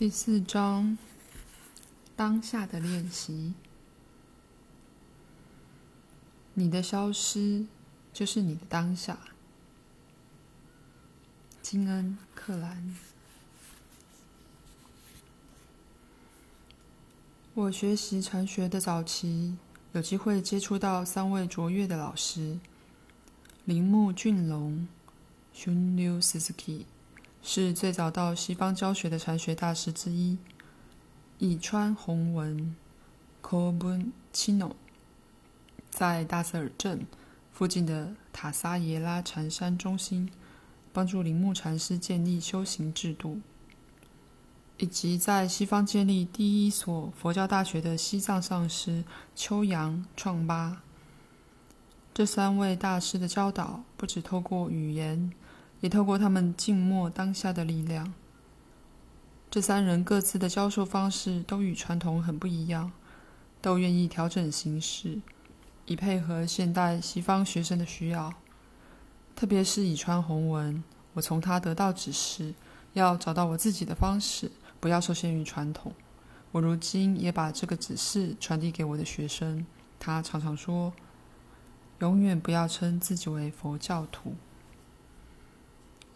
第四章，当下的练习。你的消失就是你的当下。金恩·克兰。我学习禅学的早期，有机会接触到三位卓越的老师：铃木俊龙 （Shunryu Suzuki）。是最早到西方教学的禅学大师之一，乙川弘文 （Kobun Chino） 在大寺尔镇附近的塔萨耶拉禅山中心，帮助铃木禅师建立修行制度，以及在西方建立第一所佛教大学的西藏上师秋阳创巴。这三位大师的教导，不只透过语言。也透过他们静默当下的力量，这三人各自的教授方式都与传统很不一样，都愿意调整形式，以配合现代西方学生的需要。特别是以川弘文，我从他得到指示，要找到我自己的方式，不要受限于传统。我如今也把这个指示传递给我的学生。他常常说：“永远不要称自己为佛教徒。”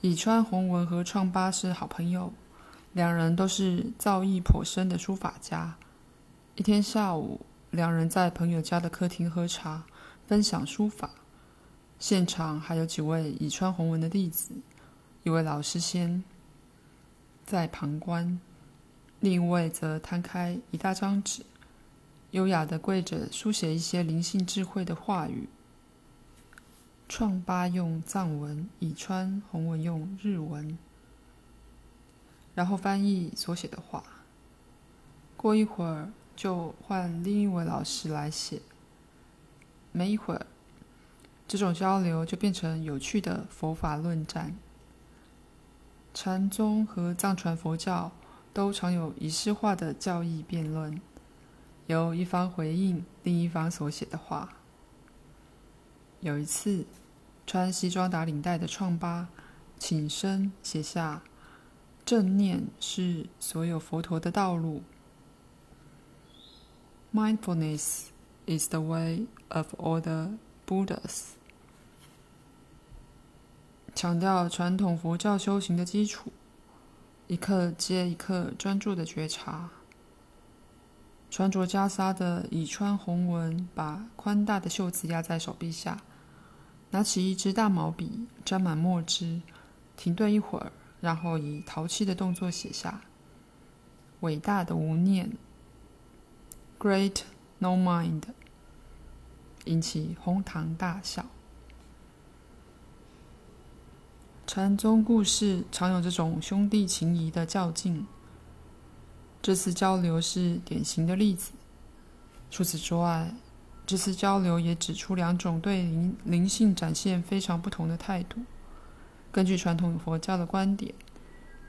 乙川弘文和创八是好朋友，两人都是造诣颇深的书法家。一天下午，两人在朋友家的客厅喝茶，分享书法。现场还有几位乙川弘文的弟子，一位老师先在旁观，另一位则摊开一大张纸，优雅地跪着书写一些灵性智慧的话语。创八用藏文，乙川弘文用日文，然后翻译所写的话。过一会儿，就换另一位老师来写。没一会儿，这种交流就变成有趣的佛法论战。禅宗和藏传佛教都常有仪式化的教义辩论，由一方回应另一方所写的话。有一次，穿西装打领带的创巴起身写下：“正念是所有佛陀的道路。”Mindfulness is the way of all the Buddhas。强调传统佛教修行的基础，一刻接一刻专注的觉察。穿着袈裟的乙川弘文把宽大的袖子压在手臂下。拿起一支大毛笔，沾满墨汁，停顿一会儿，然后以淘气的动作写下：“伟大的无念，Great No Mind”，引起哄堂大笑。禅宗故事常有这种兄弟情谊的较劲，这次交流是典型的例子。除此之外，这次交流也指出两种对灵灵性展现非常不同的态度。根据传统佛教的观点，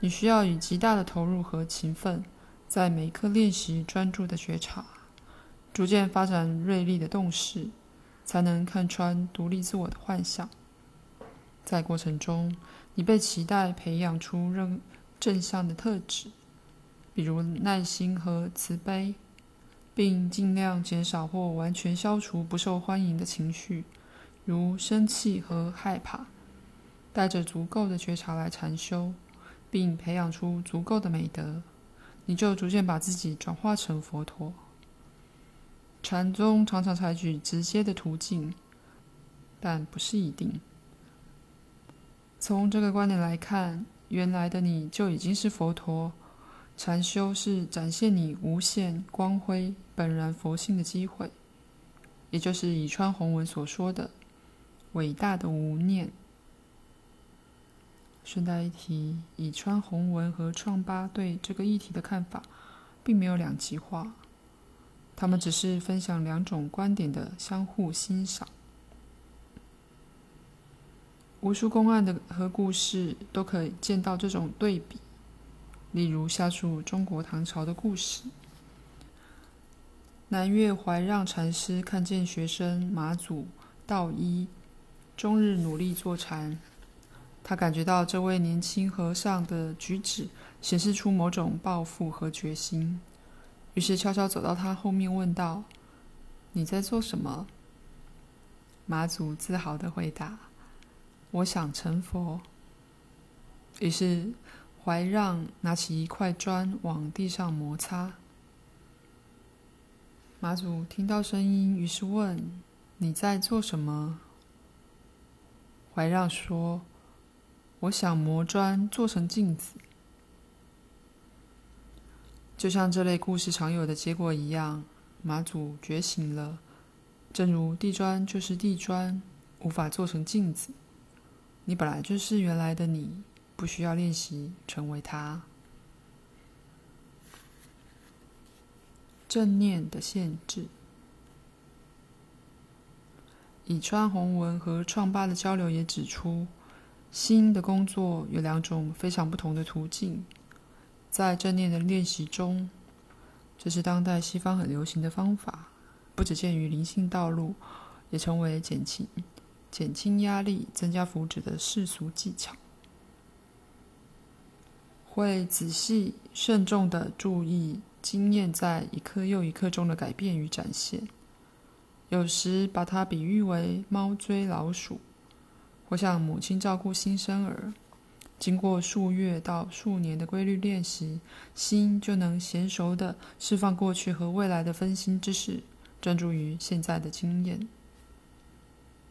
你需要以极大的投入和勤奋，在每一刻练习专注的觉察，逐渐发展锐利的洞视，才能看穿独立自我的幻想。在过程中，你被期待培养出任正向的特质，比如耐心和慈悲。并尽量减少或完全消除不受欢迎的情绪，如生气和害怕。带着足够的觉察来禅修，并培养出足够的美德，你就逐渐把自己转化成佛陀。禅宗常常采取直接的途径，但不是一定。从这个观点来看，原来的你就已经是佛陀。禅修是展现你无限光辉、本然佛性的机会，也就是乙川弘文所说的“伟大的无念”。顺带一提，乙川弘文和创八对这个议题的看法，并没有两极化，他们只是分享两种观点的相互欣赏。无数公案的和故事都可以见到这种对比。例如下述中国唐朝的故事：南岳怀让禅师看见学生马祖道一终日努力坐禅，他感觉到这位年轻和尚的举止显示出某种抱负和决心，于是悄悄走到他后面，问道：“你在做什么？”马祖自豪地回答：“我想成佛。”于是怀让拿起一块砖往地上摩擦。马祖听到声音，于是问：“你在做什么？”怀让说。我想磨砖做成镜子，就像这类故事常有的结果一样，马祖觉醒了。正如地砖就是地砖，无法做成镜子。你本来就是原来的你，不需要练习成为他。正念的限制。以川弘文和创八的交流也指出。心的工作有两种非常不同的途径，在正念的练习中，这是当代西方很流行的方法，不只见于灵性道路，也成为减轻减轻压力、增加福祉的世俗技巧。会仔细慎重的注意经验在一刻又一刻中的改变与展现，有时把它比喻为猫追老鼠。或像母亲照顾新生儿，经过数月到数年的规律练习，心就能娴熟的释放过去和未来的分心之事，专注于现在的经验。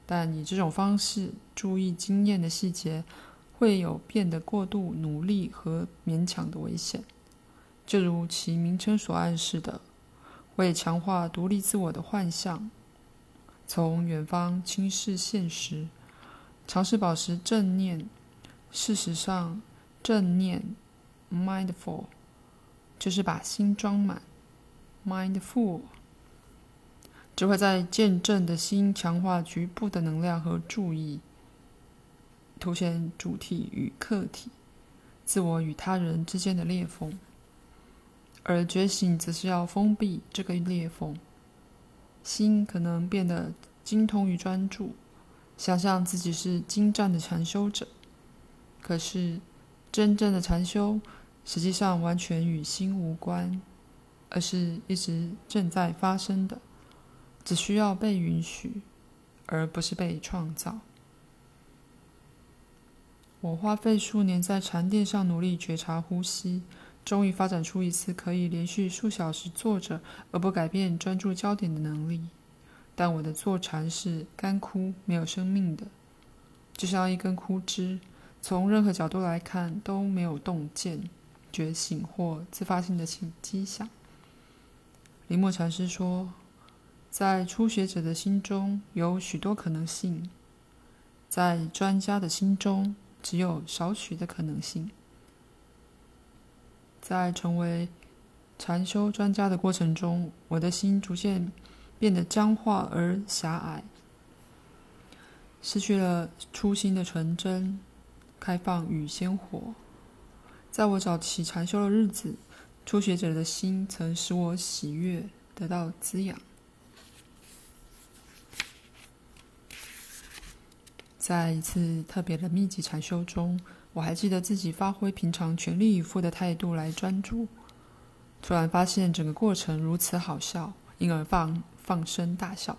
但以这种方式注意经验的细节，会有变得过度努力和勉强的危险。就如其名称所暗示的，为强化独立自我的幻象，从远方轻视现实。尝试保持正念，事实上，正念 （mindful） 就是把心装满 （mindful），只会在见证的心强化局部的能量和注意，凸显主体与客体、自我与他人之间的裂缝，而觉醒则是要封闭这个裂缝，心可能变得精通于专注。想象自己是精湛的禅修者，可是真正的禅修实际上完全与心无关，而是一直正在发生的，只需要被允许，而不是被创造。我花费数年在禅垫上努力觉察呼吸，终于发展出一次可以连续数小时坐着而不改变专注焦点的能力。但我的坐禅是干枯、没有生命的，就像一根枯枝，从任何角度来看都没有洞见、觉醒或自发性的迹象。林默禅师说，在初学者的心中有许多可能性，在专家的心中只有少许的可能性。在成为禅修专家的过程中，我的心逐渐。变得僵化而狭隘，失去了初心的纯真、开放与鲜活。在我早期禅修的日子，初学者的心曾使我喜悦，得到滋养。在一次特别的密集禅修中，我还记得自己发挥平常全力以赴的态度来专注，突然发现整个过程如此好笑，因而放。放声大笑，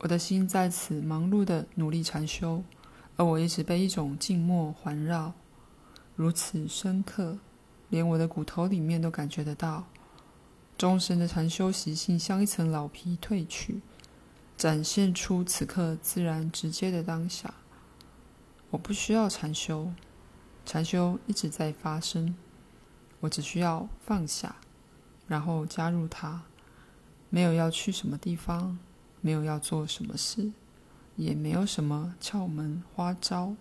我的心在此忙碌的努力禅修，而我一直被一种静默环绕，如此深刻，连我的骨头里面都感觉得到。终身的禅修习性像一层老皮褪去，展现出此刻自然直接的当下。我不需要禅修，禅修一直在发生，我只需要放下，然后加入它。没有要去什么地方，没有要做什么事，也没有什么窍门花招，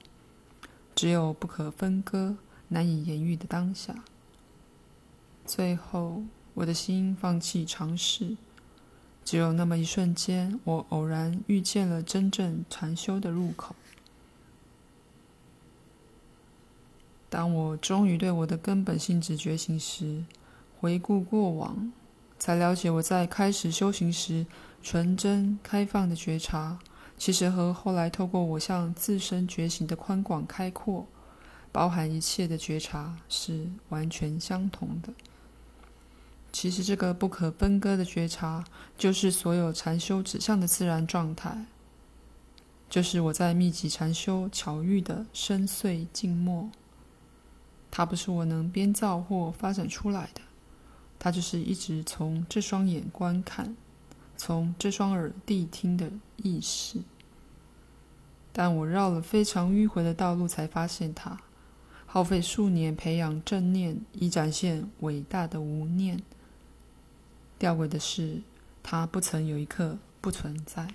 只有不可分割、难以言喻的当下。最后，我的心放弃尝试，只有那么一瞬间，我偶然遇见了真正禅修的入口。当我终于对我的根本性质觉醒时，回顾过往。才了解，我在开始修行时，纯真开放的觉察，其实和后来透过我向自身觉醒的宽广开阔，包含一切的觉察是完全相同的。其实，这个不可分割的觉察，就是所有禅修指向的自然状态，就是我在密集禅修巧遇的深邃静默。它不是我能编造或发展出来的，它就是一直从这双眼观看，从这双耳谛听的意识。但我绕了非常迂回的道路才发现它，耗费数年培养正念，以展现伟大的无念。吊诡的是，它不曾有一刻不存在。